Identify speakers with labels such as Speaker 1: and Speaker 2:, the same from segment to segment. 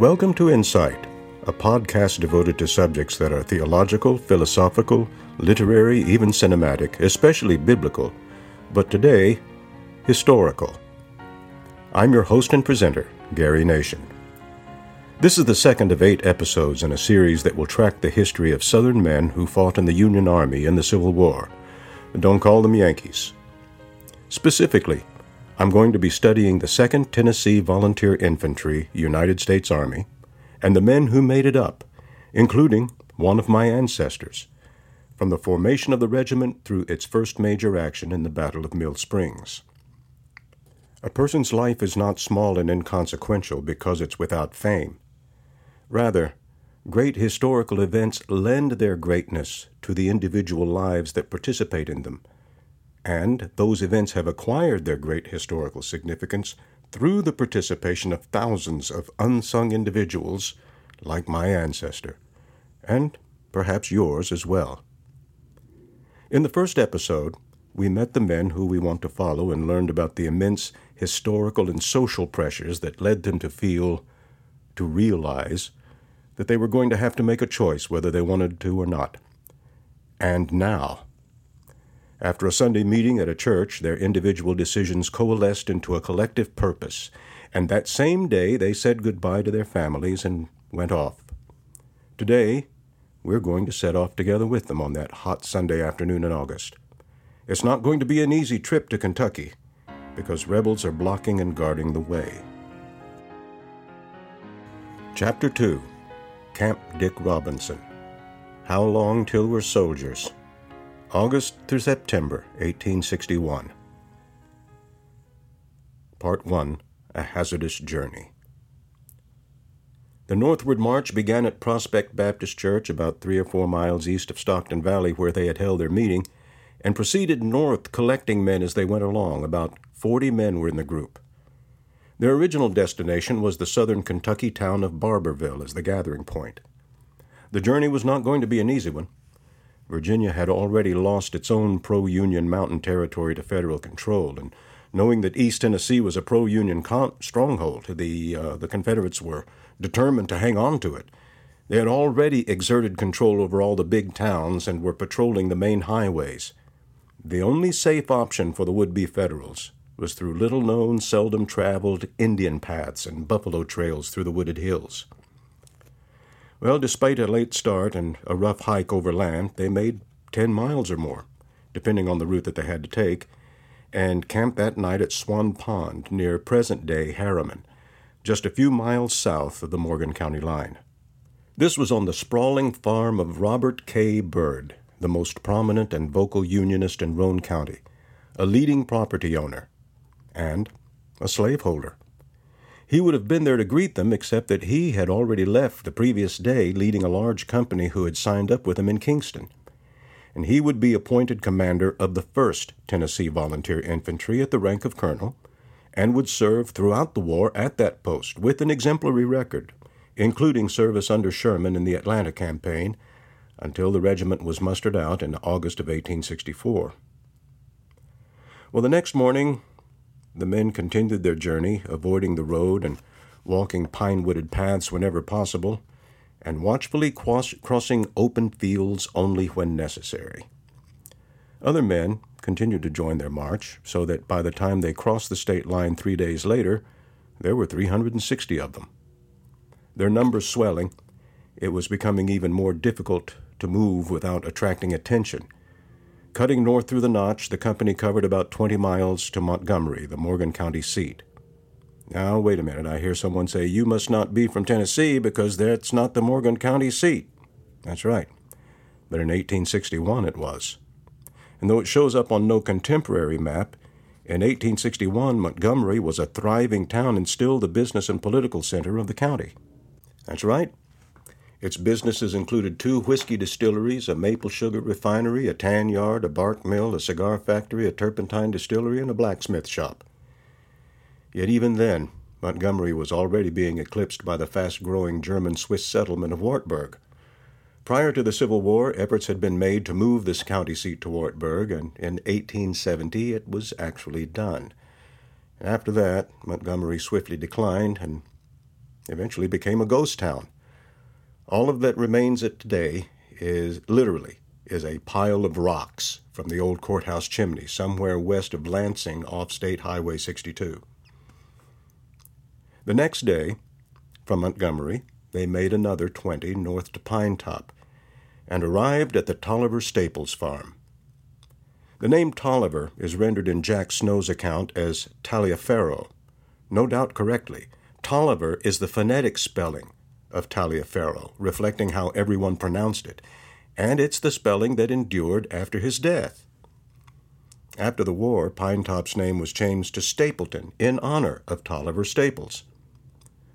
Speaker 1: Welcome to Insight, a podcast devoted to subjects that are theological, philosophical, literary, even cinematic, especially biblical, but today, historical. I'm your host and presenter, Gary Nation. This is the second of eight episodes in a series that will track the history of Southern men who fought in the Union Army in the Civil War. Don't call them Yankees. Specifically, I'm going to be studying the 2nd Tennessee Volunteer Infantry, United States Army, and the men who made it up, including one of my ancestors, from the formation of the regiment through its first major action in the Battle of Mill Springs. A person's life is not small and inconsequential because it's without fame. Rather, great historical events lend their greatness to the individual lives that participate in them and those events have acquired their great historical significance through the participation of thousands of unsung individuals like my ancestor, and perhaps yours as well. In the first episode, we met the men who we want to follow and learned about the immense historical and social pressures that led them to feel, to realize, that they were going to have to make a choice whether they wanted to or not. And now, after a Sunday meeting at a church, their individual decisions coalesced into a collective purpose, and that same day they said goodbye to their families and went off. Today, we're going to set off together with them on that hot Sunday afternoon in August. It's not going to be an easy trip to Kentucky because rebels are blocking and guarding the way. Chapter 2 Camp Dick Robinson How Long Till We're Soldiers? August through September 1861. Part 1 A Hazardous Journey. The northward march began at Prospect Baptist Church, about three or four miles east of Stockton Valley, where they had held their meeting, and proceeded north, collecting men as they went along. About forty men were in the group. Their original destination was the southern Kentucky town of Barbourville as the gathering point. The journey was not going to be an easy one. Virginia had already lost its own pro Union mountain territory to federal control, and knowing that East Tennessee was a pro Union con- stronghold, the, uh, the Confederates were determined to hang on to it. They had already exerted control over all the big towns and were patrolling the main highways. The only safe option for the would be Federals was through little known, seldom traveled Indian paths and buffalo trails through the wooded hills. Well, despite a late start and a rough hike over land, they made 10 miles or more, depending on the route that they had to take, and camped that night at Swan Pond near present day Harriman, just a few miles south of the Morgan County line. This was on the sprawling farm of Robert K. Byrd, the most prominent and vocal Unionist in Roane County, a leading property owner, and a slaveholder. He would have been there to greet them, except that he had already left the previous day, leading a large company who had signed up with him in Kingston. And he would be appointed commander of the 1st Tennessee Volunteer Infantry at the rank of colonel, and would serve throughout the war at that post with an exemplary record, including service under Sherman in the Atlanta campaign, until the regiment was mustered out in August of 1864. Well, the next morning, the men continued their journey, avoiding the road and walking pine wooded paths whenever possible, and watchfully cross- crossing open fields only when necessary. Other men continued to join their march, so that by the time they crossed the state line three days later, there were 360 of them. Their numbers swelling, it was becoming even more difficult to move without attracting attention Cutting north through the Notch, the company covered about 20 miles to Montgomery, the Morgan County seat. Now, wait a minute. I hear someone say, You must not be from Tennessee because that's not the Morgan County seat. That's right. But in 1861 it was. And though it shows up on no contemporary map, in 1861 Montgomery was a thriving town and still the business and political center of the county. That's right. Its businesses included two whiskey distilleries, a maple sugar refinery, a tan yard, a bark mill, a cigar factory, a turpentine distillery, and a blacksmith shop. Yet even then, Montgomery was already being eclipsed by the fast growing German Swiss settlement of Wartburg. Prior to the Civil War, efforts had been made to move this county seat to Wartburg, and in 1870 it was actually done. After that, Montgomery swiftly declined, and eventually became a ghost town. All of that remains it today is literally is a pile of rocks from the old courthouse chimney somewhere west of Lancing off State Highway 62. The next day, from Montgomery, they made another 20 north to Pine Top and arrived at the Tolliver Staples farm. The name Tolliver is rendered in Jack Snow's account as Taliaferro, no doubt correctly. Tolliver is the phonetic spelling of Taliaferro, reflecting how everyone pronounced it, and it's the spelling that endured after his death. After the war, Pinetop's name was changed to Stapleton in honor of Tolliver Staples.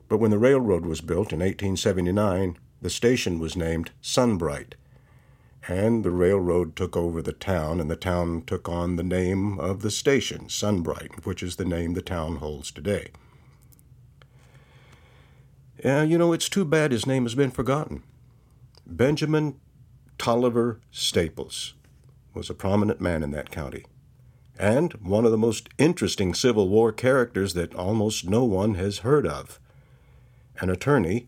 Speaker 1: But when the railroad was built in 1879, the station was named Sunbright, and the railroad took over the town, and the town took on the name of the station, Sunbright, which is the name the town holds today. You know, it's too bad his name has been forgotten. Benjamin Tolliver Staples was a prominent man in that county, and one of the most interesting Civil War characters that almost no one has heard of. An attorney,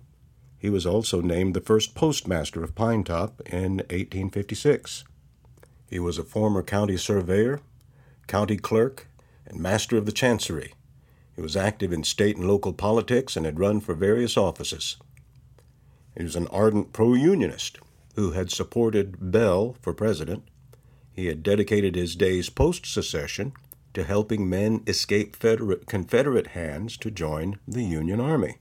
Speaker 1: he was also named the first postmaster of Pine Top in 1856. He was a former county surveyor, county clerk, and master of the chancery. He was active in state and local politics and had run for various offices. He was an ardent pro unionist who had supported Bell for president. He had dedicated his days post secession to helping men escape Confederate hands to join the Union Army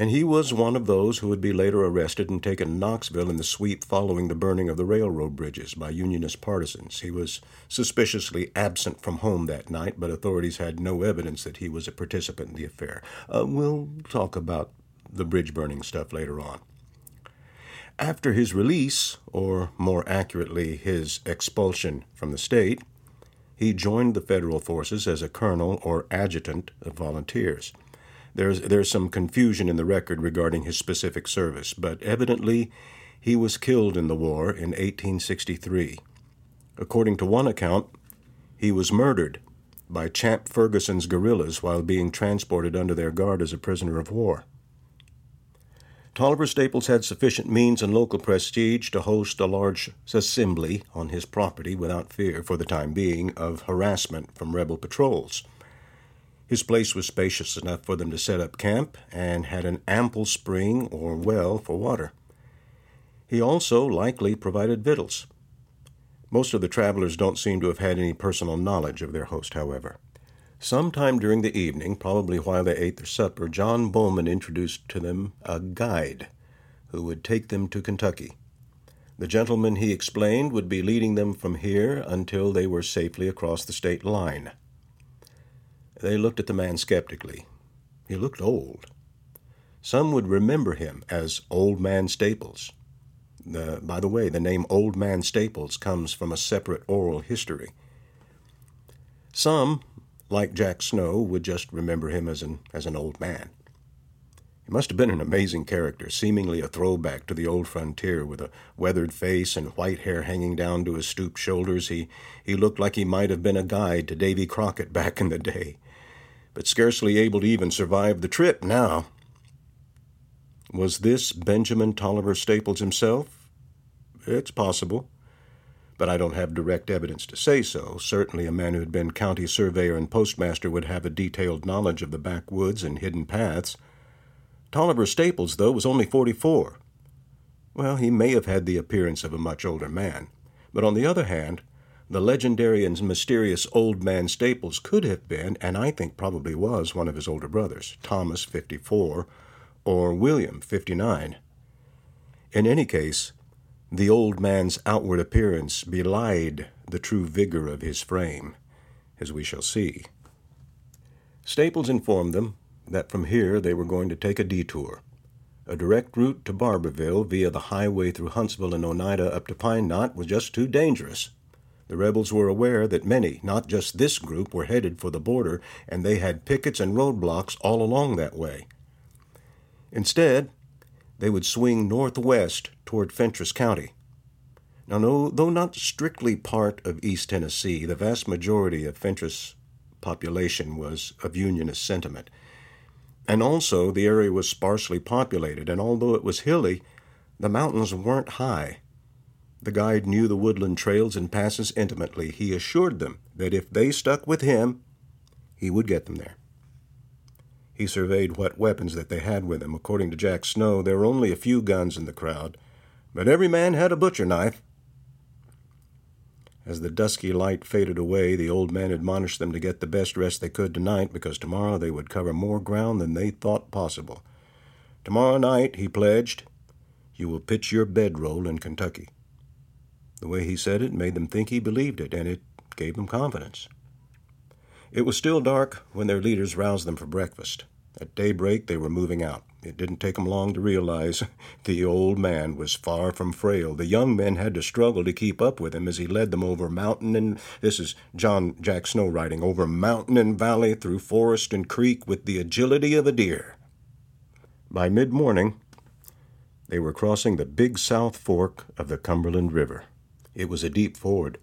Speaker 1: and he was one of those who would be later arrested and taken to Knoxville in the sweep following the burning of the railroad bridges by Unionist partisans. He was suspiciously absent from home that night, but authorities had no evidence that he was a participant in the affair. Uh, we'll talk about the bridge burning stuff later on. After his release, or more accurately, his expulsion from the state, he joined the federal forces as a colonel or adjutant of volunteers. There's, there's some confusion in the record regarding his specific service, but evidently he was killed in the war in 1863. According to one account, he was murdered by Champ Ferguson's guerrillas while being transported under their guard as a prisoner of war. Tolliver Staples had sufficient means and local prestige to host a large assembly on his property without fear, for the time being, of harassment from rebel patrols. His place was spacious enough for them to set up camp and had an ample spring or well for water. He also likely provided victuals. Most of the travelers don't seem to have had any personal knowledge of their host, however. Sometime during the evening, probably while they ate their supper, John Bowman introduced to them a guide who would take them to Kentucky. The gentleman, he explained, would be leading them from here until they were safely across the state line. They looked at the man skeptically. He looked old. Some would remember him as Old Man Staples. The, by the way, the name Old Man Staples comes from a separate oral history. Some, like Jack Snow, would just remember him as an, as an old man. He must have been an amazing character, seemingly a throwback to the old frontier, with a weathered face and white hair hanging down to his stooped shoulders. He, he looked like he might have been a guide to Davy Crockett back in the day but scarcely able to even survive the trip now. Was this Benjamin Tolliver Staples himself? It's possible, but I don't have direct evidence to say so. Certainly, a man who had been county surveyor and postmaster would have a detailed knowledge of the backwoods and hidden paths. Tolliver Staples, though, was only 44. Well, he may have had the appearance of a much older man, but on the other hand, the legendary and mysterious Old Man Staples could have been, and I think probably was, one of his older brothers, Thomas, 54, or William, 59. In any case, the old man's outward appearance belied the true vigor of his frame, as we shall see. Staples informed them that from here they were going to take a detour. A direct route to Barbourville via the highway through Huntsville and Oneida up to Pine Knot was just too dangerous. The rebels were aware that many, not just this group, were headed for the border, and they had pickets and roadblocks all along that way. Instead, they would swing northwest toward Fentress County. Now, no, though not strictly part of East Tennessee, the vast majority of Fentress population was of Unionist sentiment. And also, the area was sparsely populated, and although it was hilly, the mountains weren't high. The guide knew the woodland trails and passes intimately. He assured them that if they stuck with him, he would get them there. He surveyed what weapons that they had with them. According to Jack Snow, there were only a few guns in the crowd, but every man had a butcher knife. As the dusky light faded away, the old man admonished them to get the best rest they could tonight, because tomorrow they would cover more ground than they thought possible. Tomorrow night, he pledged, you will pitch your bedroll in Kentucky. The way he said it made them think he believed it, and it gave them confidence. It was still dark when their leaders roused them for breakfast. At daybreak, they were moving out. It didn't take them long to realize the old man was far from frail. The young men had to struggle to keep up with him as he led them over mountain and this is John Jack Snow writing over mountain and valley, through forest and creek with the agility of a deer. By mid morning, they were crossing the big south fork of the Cumberland River. It was a deep ford.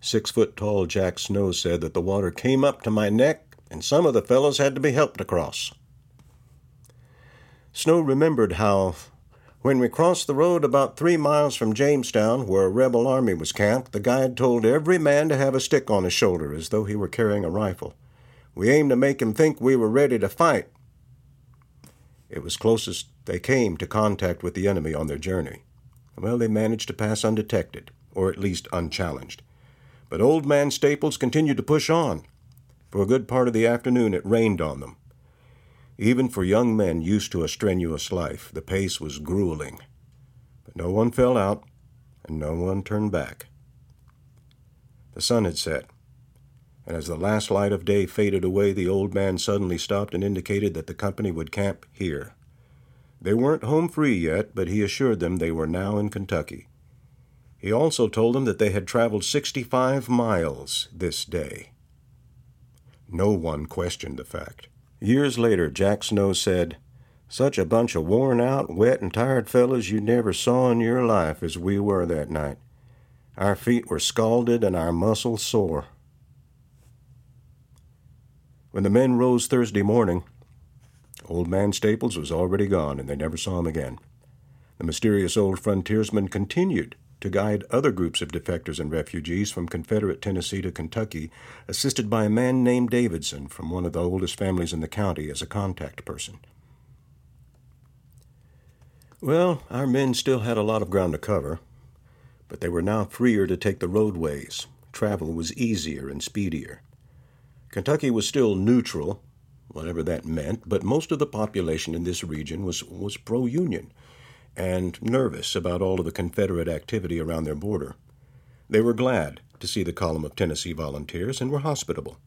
Speaker 1: Six foot tall Jack Snow said that the water came up to my neck, and some of the fellows had to be helped across. Snow remembered how, when we crossed the road about three miles from Jamestown, where a rebel army was camped, the guide told every man to have a stick on his shoulder as though he were carrying a rifle. We aimed to make him think we were ready to fight. It was closest they came to contact with the enemy on their journey. Well, they managed to pass undetected, or at least unchallenged. But Old Man Staples continued to push on. For a good part of the afternoon it rained on them. Even for young men used to a strenuous life, the pace was grueling. But no one fell out, and no one turned back. The sun had set, and as the last light of day faded away, the old man suddenly stopped and indicated that the company would camp here. They weren't home free yet, but he assured them they were now in Kentucky. He also told them that they had traveled 65 miles this day. No one questioned the fact. Years later, Jack Snow said, Such a bunch of worn out, wet, and tired fellows you never saw in your life as we were that night. Our feet were scalded and our muscles sore. When the men rose Thursday morning, Old Man Staples was already gone, and they never saw him again. The mysterious old frontiersman continued to guide other groups of defectors and refugees from Confederate Tennessee to Kentucky, assisted by a man named Davidson from one of the oldest families in the county as a contact person. Well, our men still had a lot of ground to cover, but they were now freer to take the roadways. Travel was easier and speedier. Kentucky was still neutral, whatever that meant, but most of the population in this region was, was pro Union and nervous about all of the Confederate activity around their border. They were glad to see the column of Tennessee volunteers and were hospitable.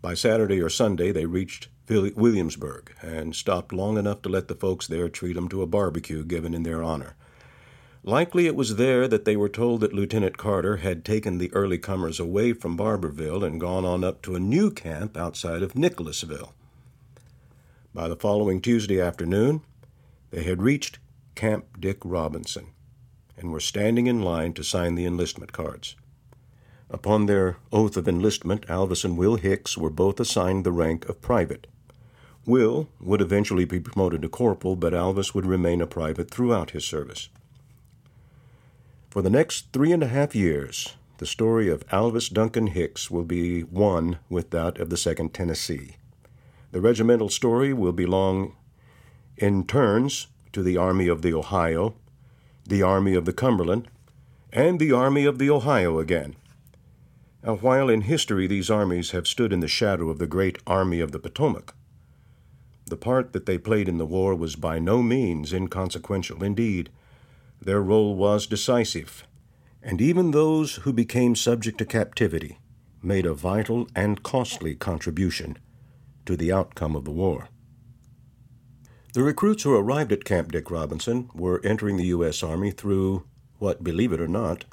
Speaker 1: By Saturday or Sunday, they reached Williamsburg and stopped long enough to let the folks there treat them to a barbecue given in their honor. Likely it was there that they were told that Lieutenant Carter had taken the early comers away from Barbourville and gone on up to a new camp outside of Nicholasville. By the following Tuesday afternoon, they had reached Camp Dick Robinson and were standing in line to sign the enlistment cards. Upon their oath of enlistment, Alvis and Will Hicks were both assigned the rank of private. Will would eventually be promoted to corporal, but Alvis would remain a private throughout his service. For the next three and a half years, the story of Alvis Duncan Hicks will be one with that of the 2nd Tennessee. The regimental story will belong in turns to the Army of the Ohio, the Army of the Cumberland, and the Army of the Ohio again. Now, while in history these armies have stood in the shadow of the great Army of the Potomac, the part that they played in the war was by no means inconsequential. Indeed, their role was decisive, and even those who became subject to captivity made a vital and costly contribution to the outcome of the war. The recruits who arrived at Camp Dick Robinson were entering the U.S. Army through what, believe it or not,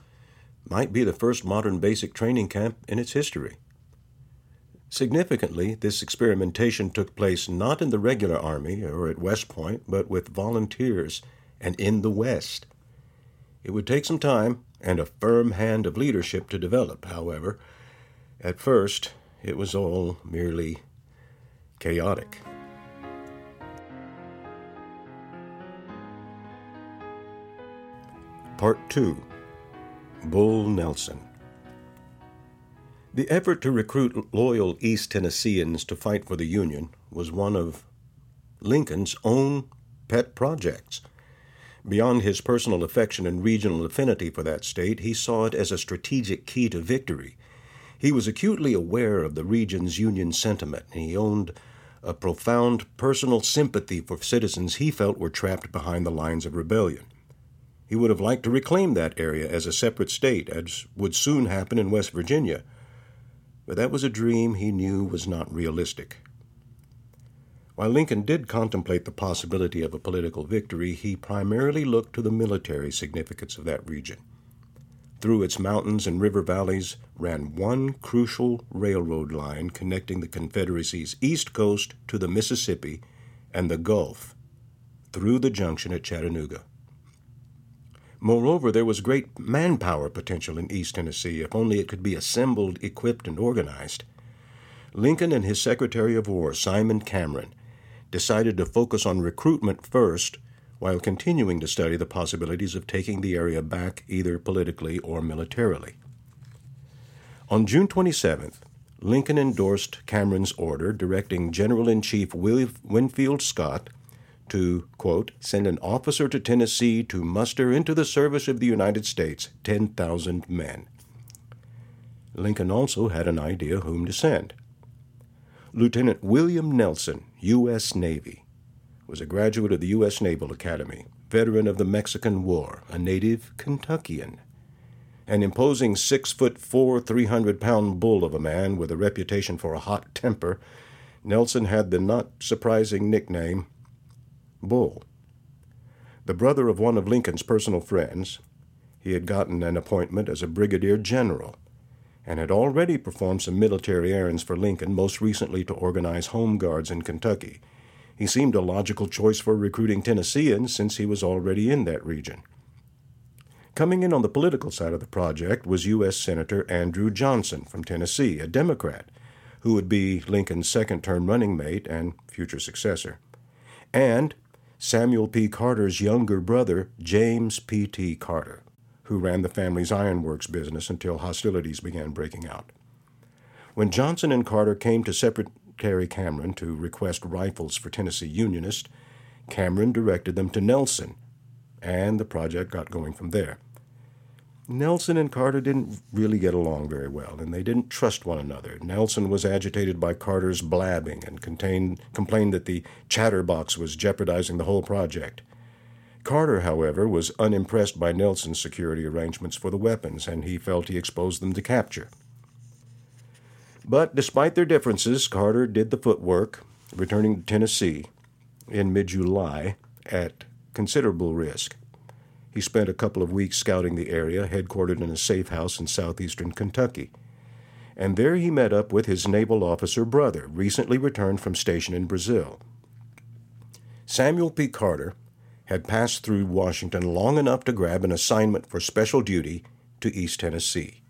Speaker 1: might be the first modern basic training camp in its history. Significantly, this experimentation took place not in the regular Army or at West Point, but with volunteers and in the West. It would take some time and a firm hand of leadership to develop, however. At first, it was all merely chaotic. Part 2 Bull Nelson The effort to recruit loyal East Tennesseans to fight for the Union was one of Lincoln's own pet projects. Beyond his personal affection and regional affinity for that state, he saw it as a strategic key to victory. He was acutely aware of the region's Union sentiment, and he owned a profound personal sympathy for citizens he felt were trapped behind the lines of rebellion. He would have liked to reclaim that area as a separate state, as would soon happen in West Virginia. But that was a dream he knew was not realistic. While Lincoln did contemplate the possibility of a political victory, he primarily looked to the military significance of that region. Through its mountains and river valleys ran one crucial railroad line connecting the Confederacy's east coast to the Mississippi and the Gulf through the junction at Chattanooga. Moreover, there was great manpower potential in East Tennessee if only it could be assembled, equipped, and organized. Lincoln and his Secretary of War, Simon Cameron, decided to focus on recruitment first while continuing to study the possibilities of taking the area back either politically or militarily. On June 27th, Lincoln endorsed Cameron's order directing General in Chief Winfield Scott to, quote, send an officer to Tennessee to muster into the service of the United States 10,000 men. Lincoln also had an idea whom to send. Lieutenant William Nelson, U.S. Navy, was a graduate of the U.S. Naval Academy, veteran of the Mexican War, a native Kentuckian. An imposing six foot four, 300 pound bull of a man with a reputation for a hot temper, Nelson had the not surprising nickname Bull. The brother of one of Lincoln's personal friends, he had gotten an appointment as a brigadier general and had already performed some military errands for Lincoln, most recently to organize home guards in Kentucky. He seemed a logical choice for recruiting Tennesseans since he was already in that region. Coming in on the political side of the project was U.S. Senator Andrew Johnson from Tennessee, a Democrat, who would be Lincoln's second term running mate and future successor, and Samuel P. Carter's younger brother, James P.T. Carter, who ran the family's ironworks business until hostilities began breaking out. When Johnson and Carter came to Secretary Cameron to request rifles for Tennessee Unionists, Cameron directed them to Nelson, and the project got going from there. Nelson and Carter didn't really get along very well, and they didn't trust one another. Nelson was agitated by Carter's blabbing and complained that the chatterbox was jeopardizing the whole project. Carter, however, was unimpressed by Nelson's security arrangements for the weapons, and he felt he exposed them to capture. But despite their differences, Carter did the footwork, returning to Tennessee in mid July at considerable risk. He spent a couple of weeks scouting the area, headquartered in a safe house in southeastern Kentucky. And there he met up with his naval officer brother, recently returned from station in Brazil. Samuel P. Carter had passed through Washington long enough to grab an assignment for special duty to East Tennessee.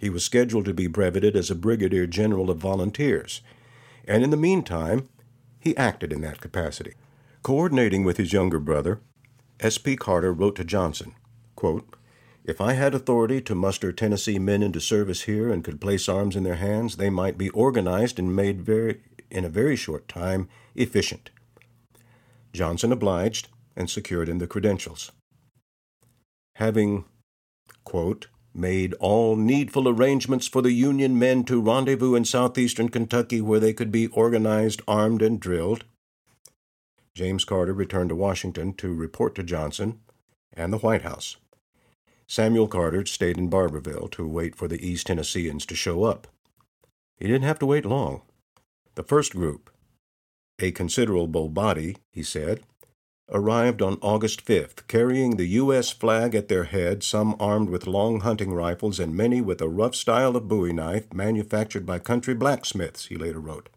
Speaker 1: He was scheduled to be breveted as a brigadier general of volunteers, and in the meantime, he acted in that capacity. Coordinating with his younger brother, S.P. Carter wrote to Johnson, quote, If I had authority to muster Tennessee men into service here and could place arms in their hands, they might be organized and made very, in a very short time efficient. Johnson obliged and secured him the credentials. Having, quote, made all needful arrangements for the Union men to rendezvous in southeastern Kentucky where they could be organized, armed, and drilled, James Carter returned to Washington to report to Johnson and the White House. Samuel Carter stayed in Barbourville to wait for the East Tennesseans to show up. He didn't have to wait long. The first group, a considerable body, he said, arrived on August 5th, carrying the U.S. flag at their head, some armed with long hunting rifles and many with a rough style of bowie knife manufactured by country blacksmiths, he later wrote.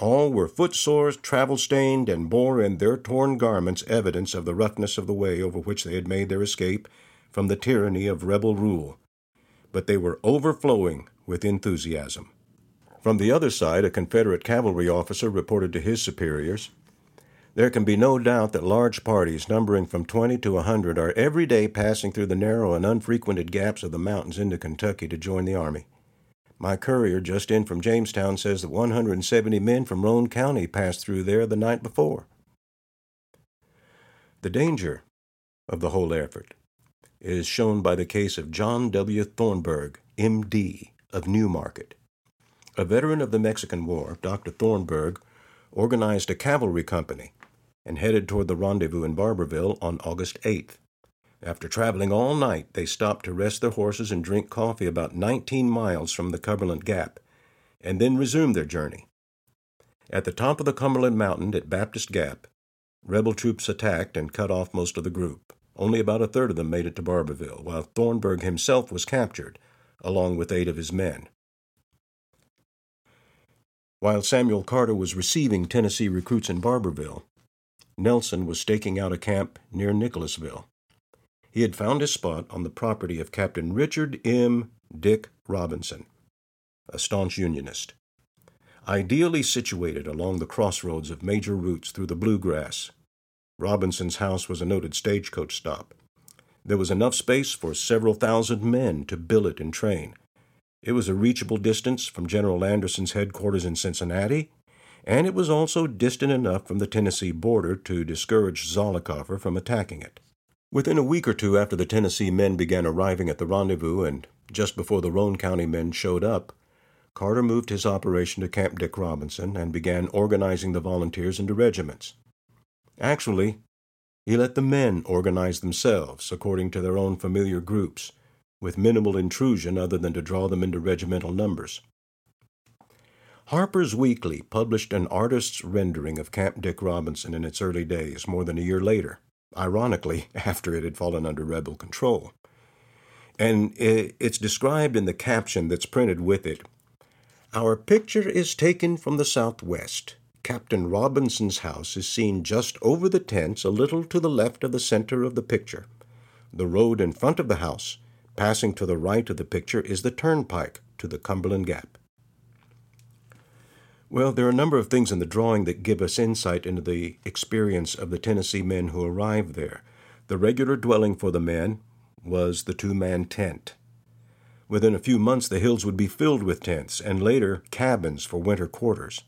Speaker 1: All were footsore, travel stained, and bore in their torn garments evidence of the roughness of the way over which they had made their escape from the tyranny of rebel rule. But they were overflowing with enthusiasm. From the other side, a Confederate cavalry officer reported to his superiors There can be no doubt that large parties, numbering from 20 to a 100, are every day passing through the narrow and unfrequented gaps of the mountains into Kentucky to join the Army. My courier just in from Jamestown says that 170 men from Roane County passed through there the night before. The danger of the whole effort is shown by the case of John W. Thornburg, M.D., of Newmarket. A veteran of the Mexican War, Dr. Thornburg organized a cavalry company and headed toward the rendezvous in Barbourville on August 8th. After traveling all night, they stopped to rest their horses and drink coffee about 19 miles from the Cumberland Gap, and then resumed their journey. At the top of the Cumberland Mountain at Baptist Gap, rebel troops attacked and cut off most of the group. Only about a third of them made it to Barbourville, while Thornburg himself was captured, along with eight of his men. While Samuel Carter was receiving Tennessee recruits in Barbourville, Nelson was staking out a camp near Nicholasville. He had found his spot on the property of Captain Richard M. Dick Robinson, a staunch Unionist. Ideally situated along the crossroads of major routes through the bluegrass, Robinson's house was a noted stagecoach stop. There was enough space for several thousand men to billet and train, it was a reachable distance from General Anderson's headquarters in Cincinnati, and it was also distant enough from the Tennessee border to discourage Zollicoffer from attacking it. Within a week or two after the Tennessee men began arriving at the rendezvous and just before the Roane County men showed up, Carter moved his operation to Camp Dick Robinson and began organizing the volunteers into regiments. Actually, he let the men organize themselves according to their own familiar groups with minimal intrusion other than to draw them into regimental numbers. Harper's Weekly published an artist's rendering of Camp Dick Robinson in its early days, more than a year later, ironically, after it had fallen under rebel control. And it's described in the caption that's printed with it. Our picture is taken from the southwest. Captain Robinson's house is seen just over the tents, a little to the left of the center of the picture. The road in front of the house Passing to the right of the picture is the turnpike to the Cumberland Gap. Well, there are a number of things in the drawing that give us insight into the experience of the Tennessee men who arrived there. The regular dwelling for the men was the two man tent. Within a few months, the hills would be filled with tents, and later, cabins for winter quarters.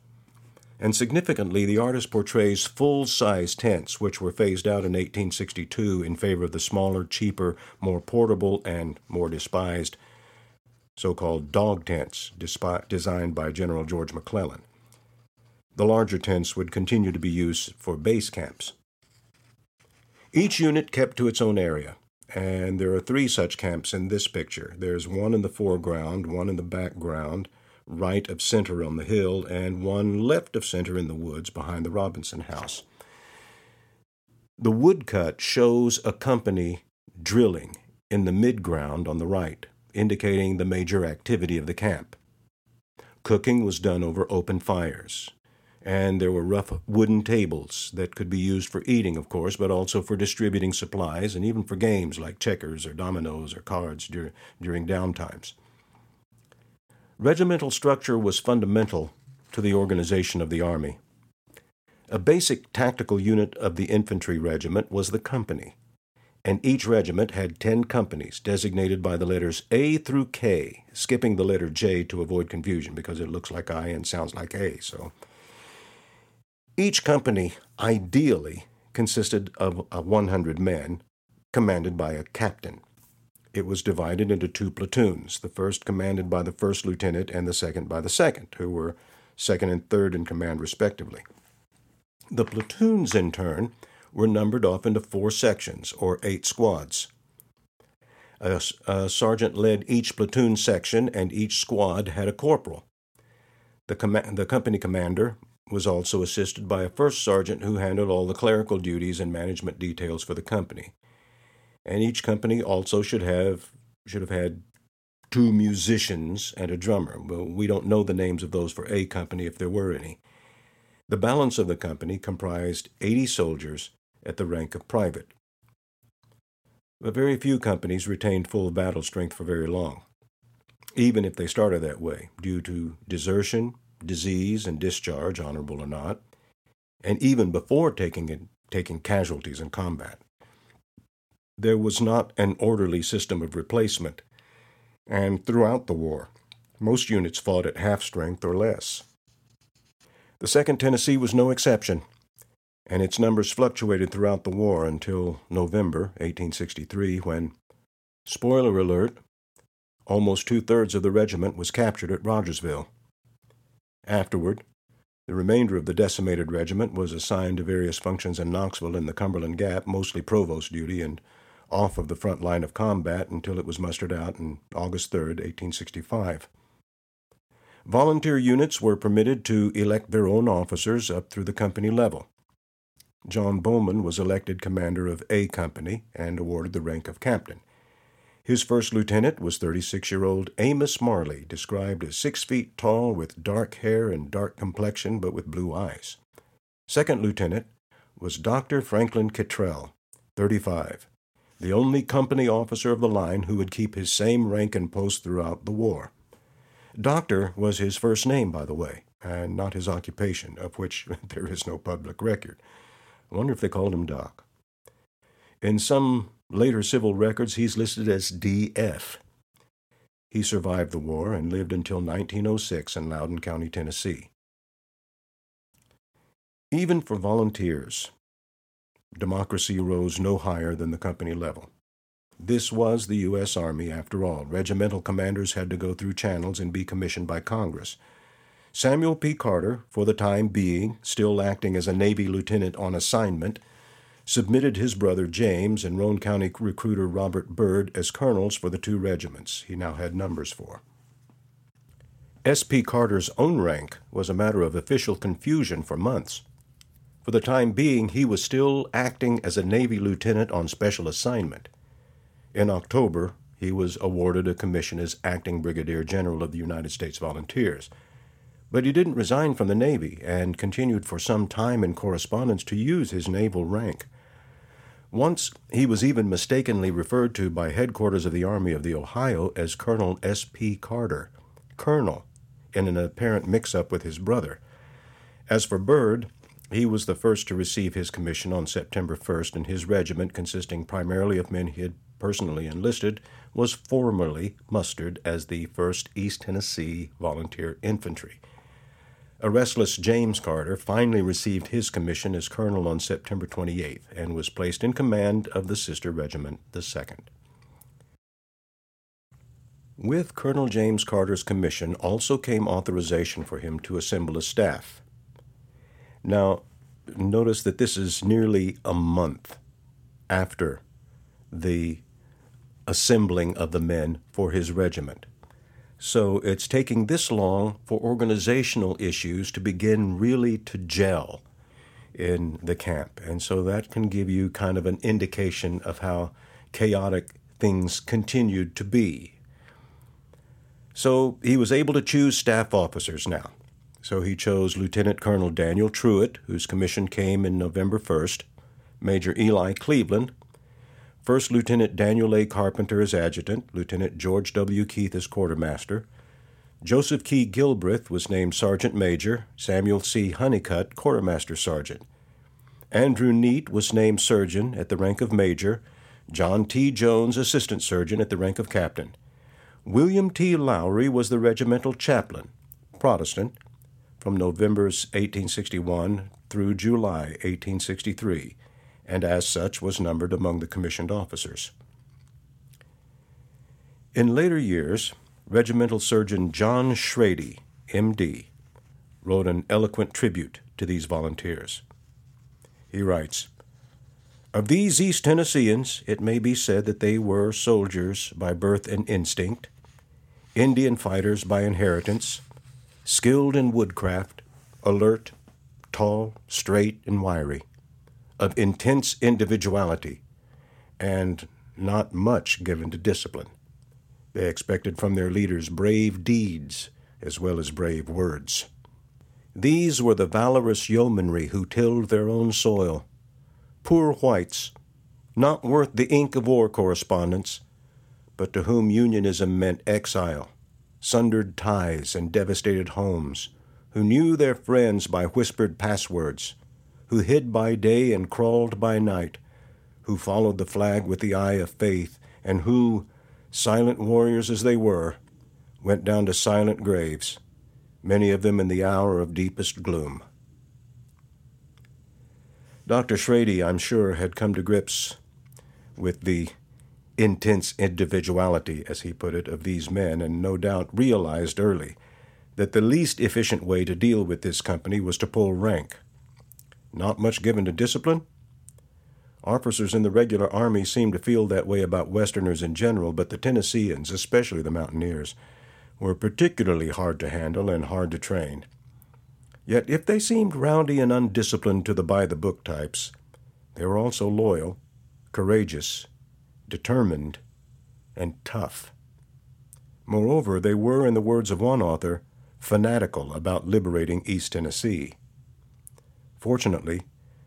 Speaker 1: And significantly, the artist portrays full size tents, which were phased out in 1862 in favor of the smaller, cheaper, more portable, and more despised so called dog tents designed by General George McClellan. The larger tents would continue to be used for base camps. Each unit kept to its own area, and there are three such camps in this picture. There's one in the foreground, one in the background, right of center on the hill, and one left of center in the woods behind the Robinson house. The woodcut shows a company drilling in the midground on the right, indicating the major activity of the camp. Cooking was done over open fires, and there were rough wooden tables that could be used for eating, of course, but also for distributing supplies and even for games like checkers or dominoes or cards dur- during downtimes. Regimental structure was fundamental to the organization of the Army. A basic tactical unit of the infantry regiment was the company, and each regiment had 10 companies designated by the letters A through K, skipping the letter J to avoid confusion because it looks like I and sounds like A. So each company ideally consisted of 100 men commanded by a captain. It was divided into two platoons, the first commanded by the first lieutenant and the second by the second, who were second and third in command respectively. The platoons, in turn, were numbered off into four sections, or eight squads. A, a, sergeant led each platoon section, and each squad had a corporal. The, com- the company commander was also assisted by a first sergeant who handled all the clerical duties and management details for the company and each company also should have should have had two musicians and a drummer. Well, we don't know the names of those for A company if there were any. The balance of the company comprised 80 soldiers at the rank of private. But very few companies retained full battle strength for very long, even if they started that way, due to desertion, disease, and discharge, honorable or not, and even before taking, taking casualties in combat. There was not an orderly system of replacement, and throughout the war, most units fought at half strength or less. The 2nd Tennessee was no exception, and its numbers fluctuated throughout the war until November 1863, when, spoiler alert, almost two thirds of the regiment was captured at Rogersville. Afterward, the remainder of the decimated regiment was assigned to various functions in Knoxville and the Cumberland Gap, mostly provost duty and off of the front line of combat until it was mustered out on August 3, 1865. Volunteer units were permitted to elect their own officers up through the company level. John Bowman was elected commander of A Company and awarded the rank of captain. His first lieutenant was 36 year old Amos Marley, described as six feet tall with dark hair and dark complexion but with blue eyes. Second lieutenant was Dr. Franklin Kittrell, 35, the only company officer of the line who would keep his same rank and post throughout the war. Doctor was his first name, by the way, and not his occupation, of which there is no public record. I wonder if they called him Doc. In some later civil records, he's listed as DF. He survived the war and lived until 1906 in Loudon County, Tennessee. Even for volunteers, democracy rose no higher than the company level. This was the U.S. Army, after all. Regimental commanders had to go through channels and be commissioned by Congress. Samuel P. Carter, for the time being, still acting as a Navy lieutenant on assignment, submitted his brother James and Roane County recruiter Robert Byrd as colonels for the two regiments he now had numbers for. S.P. Carter's own rank was a matter of official confusion for months. For the time being, he was still acting as a Navy lieutenant on special assignment. In October, he was awarded a commission as acting Brigadier General of the United States Volunteers. But he didn't resign from the Navy and continued for some time in correspondence to use his naval rank. Once he was even mistakenly referred to by headquarters of the Army of the Ohio as Colonel S.P. Carter, Colonel, in an apparent mix up with his brother. As for Byrd, he was the first to receive his commission on September 1st, and his regiment, consisting primarily of men he had personally enlisted, was formally mustered as the 1st East Tennessee Volunteer Infantry. A restless James Carter finally received his commission as colonel on September 28th and was placed in command of the sister regiment, the 2nd. With Colonel James Carter's commission also came authorization for him to assemble a staff. Now, notice that this is nearly a month after the assembling of the men for his regiment. So it's taking this long for organizational issues to begin really to gel in the camp. And so that can give you kind of an indication of how chaotic things continued to be. So he was able to choose staff officers now. So he chose Lieutenant Colonel Daniel Trewhitt, whose commission came in November 1st, Major Eli Cleveland, First Lieutenant Daniel A. Carpenter as adjutant, Lieutenant George W. Keith as quartermaster. Joseph Key Gilbreth was named Sergeant Major, Samuel C. Honeycutt, Quartermaster Sergeant. Andrew Neat was named Surgeon at the rank of Major, John T. Jones, Assistant Surgeon at the rank of Captain. William T. Lowry was the regimental chaplain, Protestant, from November 1861 through July 1863, and as such was numbered among the commissioned officers. In later years, Regimental Surgeon John Schrady, M.D., wrote an eloquent tribute to these volunteers. He writes, Of these East Tennesseans, it may be said that they were soldiers by birth and instinct, Indian fighters by inheritance, skilled in woodcraft, alert, tall, straight, and wiry, of intense individuality, and not much given to discipline. They expected from their leaders brave deeds as well as brave words. These were the valorous yeomanry who tilled their own soil. Poor whites, not worth the ink of war correspondence, but to whom unionism meant exile sundered ties and devastated homes, who knew their friends by whispered passwords, who hid by day and crawled by night, who followed the flag with the eye of faith, and who, silent warriors as they were, went down to silent graves, many of them in the hour of deepest gloom. Dr. Schrady, I'm sure, had come to grips with the intense individuality, as he put it, of these men, and no doubt realized early that the least efficient way to deal with this company was to pull rank. Not much given to discipline? Officers in the regular army seemed to feel that way about Westerners in general, but the Tennesseans, especially the mountaineers, were particularly hard to handle and hard to train. Yet if they seemed rowdy and undisciplined to the by the book types, they were also loyal, courageous, determined, and tough. Moreover, they were, in the words of one author, fanatical about liberating East Tennessee. Fortunately,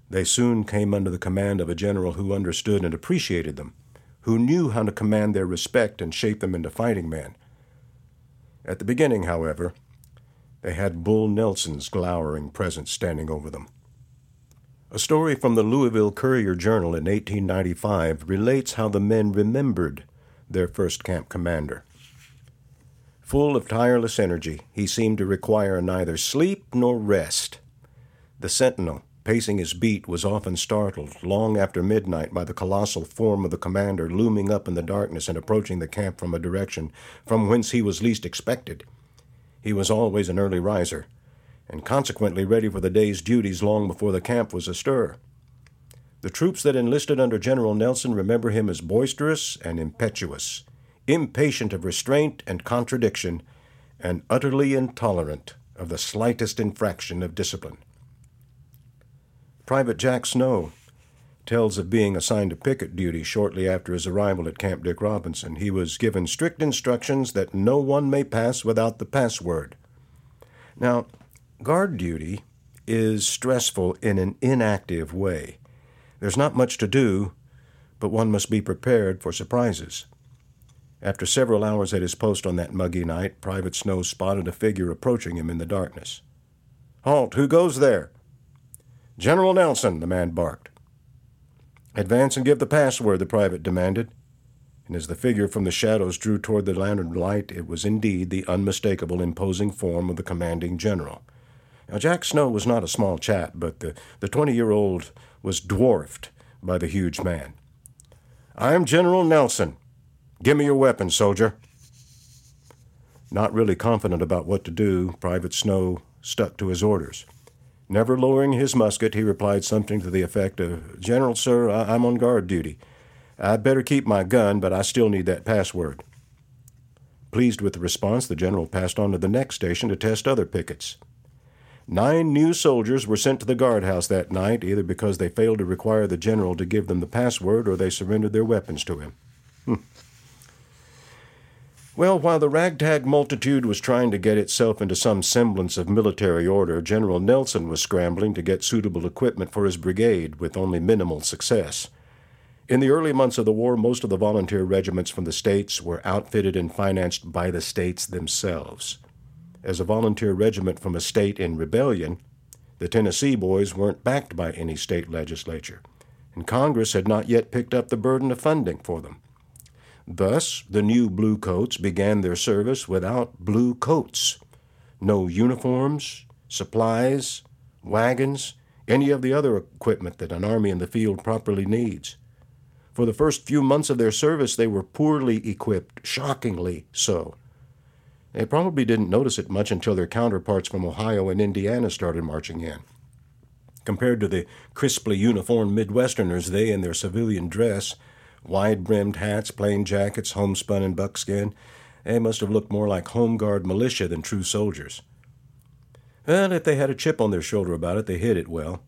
Speaker 1: they soon came under the command of a general who understood and appreciated them, who knew how to command their respect and shape them into fighting men. At the beginning, however, they had Bull Nelson's glowering presence standing over them. A story from the Louisville Courier Journal in 1895 relates how the men remembered their first camp commander. Full of tireless energy, he seemed to require neither sleep nor rest. The sentinel, pacing his beat, was often startled long after midnight by the colossal form of the commander looming up in the darkness and approaching the camp from a direction from whence he was least expected. He was always an early riser, and consequently ready for the day's duties long before the camp was astir. The troops that enlisted under General Nelson remember him as boisterous and impetuous, impatient of restraint and contradiction, and utterly intolerant of the slightest infraction of discipline. Private Jack Snow tells of being assigned to picket duty shortly after his arrival at Camp Dick Robinson. He was given strict instructions that no one may pass without the password. Now, guard duty is stressful in an inactive way. There's not much to do, but one must be prepared for surprises. After several hours at his post on that muggy night, Private Snow spotted a figure approaching him in the darkness. Halt! Who goes there? General Nelson, the man barked. Advance and give the password, the private demanded. And as the figure from the shadows drew toward the lantern light, it was indeed the unmistakable, imposing form of the commanding general. Now, Jack Snow was not a small chap, but the, the 20 year old was dwarfed by the huge man. I'm General Nelson. Give me your weapon, soldier. Not really confident about what to do, Private Snow stuck to his orders. Never lowering his musket, he replied something to the effect of, General, sir, I- am on guard duty. I'd better keep my gun, but I still need that password. Pleased with the response, the general passed on to the next station to test other pickets. Nine new soldiers were sent to the guardhouse that night, either because they failed to require the general to give them the password or they surrendered their weapons to him. Hmm. Well, while the ragtag multitude was trying to get itself into some semblance of military order, General Nelson was scrambling to get suitable equipment for his brigade with only minimal success. In the early months of the war, most of the volunteer regiments from the states were outfitted and financed by the states themselves. As a volunteer regiment from a state in rebellion, the Tennessee boys weren't backed by any state legislature, and Congress had not yet picked up the burden of funding for them. Thus, the new bluecoats began their service without blue coats. No uniforms, supplies, wagons, any of the other equipment that an army in the field properly needs. For the first few months of their service, they were poorly equipped, shockingly so. They probably didn't notice it much until their counterparts from Ohio and Indiana started marching in. Compared to the crisply uniformed Midwesterners, they, in their civilian dress, wide brimmed hats, plain jackets, homespun and buckskin. They must have looked more like home guard militia than true soldiers. And if they had a chip on their shoulder about it, they hid it well.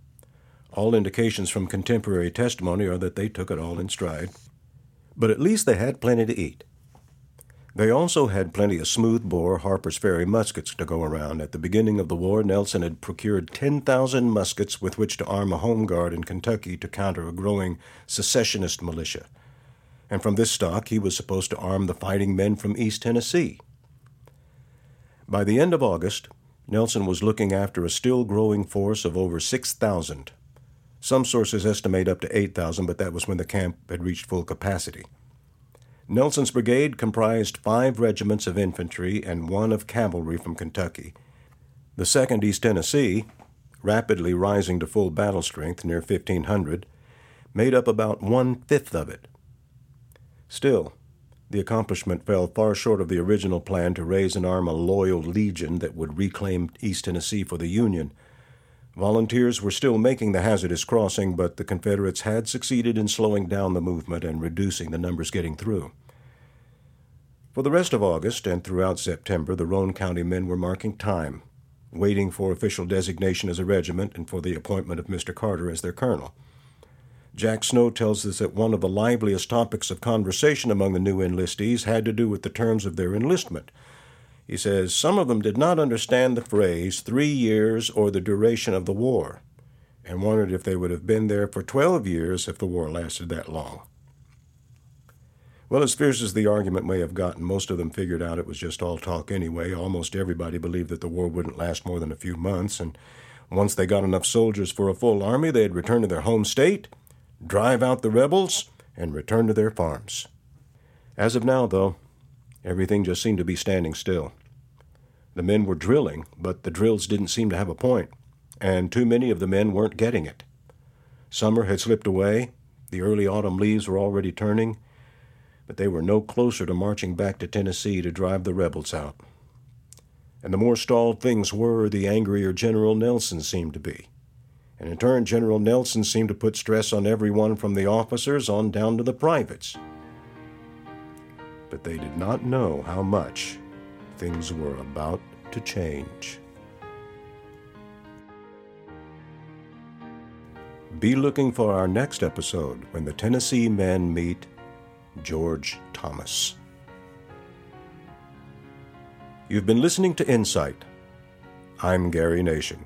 Speaker 1: All indications from contemporary testimony are that they took it all in stride. But at least they had plenty to eat. They also had plenty of smooth bore Harper's Ferry muskets to go around. At the beginning of the war, Nelson had procured 10,000 muskets with which to arm a home guard in Kentucky to counter a growing secessionist militia and from this stock he was supposed to arm the fighting men from East Tennessee. By the end of August, Nelson was looking after a still growing force of over 6,000, Some sources estimate up to 8,000, but that was when the camp had reached full capacity. Nelson's brigade comprised five regiments of infantry and one of cavalry from Kentucky. The 2nd East Tennessee, rapidly rising to full battle strength near 1,500, made up about one fifth of it. Still, the accomplishment fell far short of the original plan to raise and arm a loyal legion that would reclaim East Tennessee for the Union. Volunteers were still making the hazardous crossing, but the Confederates had succeeded in slowing down the movement and reducing the numbers getting through. For the rest of August and throughout September, the Roane County men were marking time, waiting for official designation as a regiment and for the appointment of Mr. Carter as their colonel. Jack Snow tells us that one of the liveliest topics of conversation among the new enlistees had to do with the terms of their enlistment. He says some of them did not understand the phrase three years or the duration of the war, and wondered if they would have been there for 12 years if the war lasted that long. Well, as fierce as the argument may have gotten, most of them figured out it was just all talk anyway. Almost everybody believed that the war wouldn't last more than a few months, and once they got enough soldiers for a full army, they'd return to their home state drive out the rebels, and return to their farms. As of now, though, everything just seemed to be standing still. The men were drilling, but the drills didn't seem to have a point, and too many of the men weren't getting it. Summer had slipped away, the early autumn leaves were already turning, but they were no closer to marching back to Tennessee to drive the rebels out. And the more stalled things were, the angrier General Nelson seemed to be and in turn, General Nelson seemed to put stress on everyone from the officers on down to the privates. But they did not know how much things were about to change. Be looking for our next episode when the Tennessee men meet George Thomas. You've been listening to Insight. I'm Gary Nation.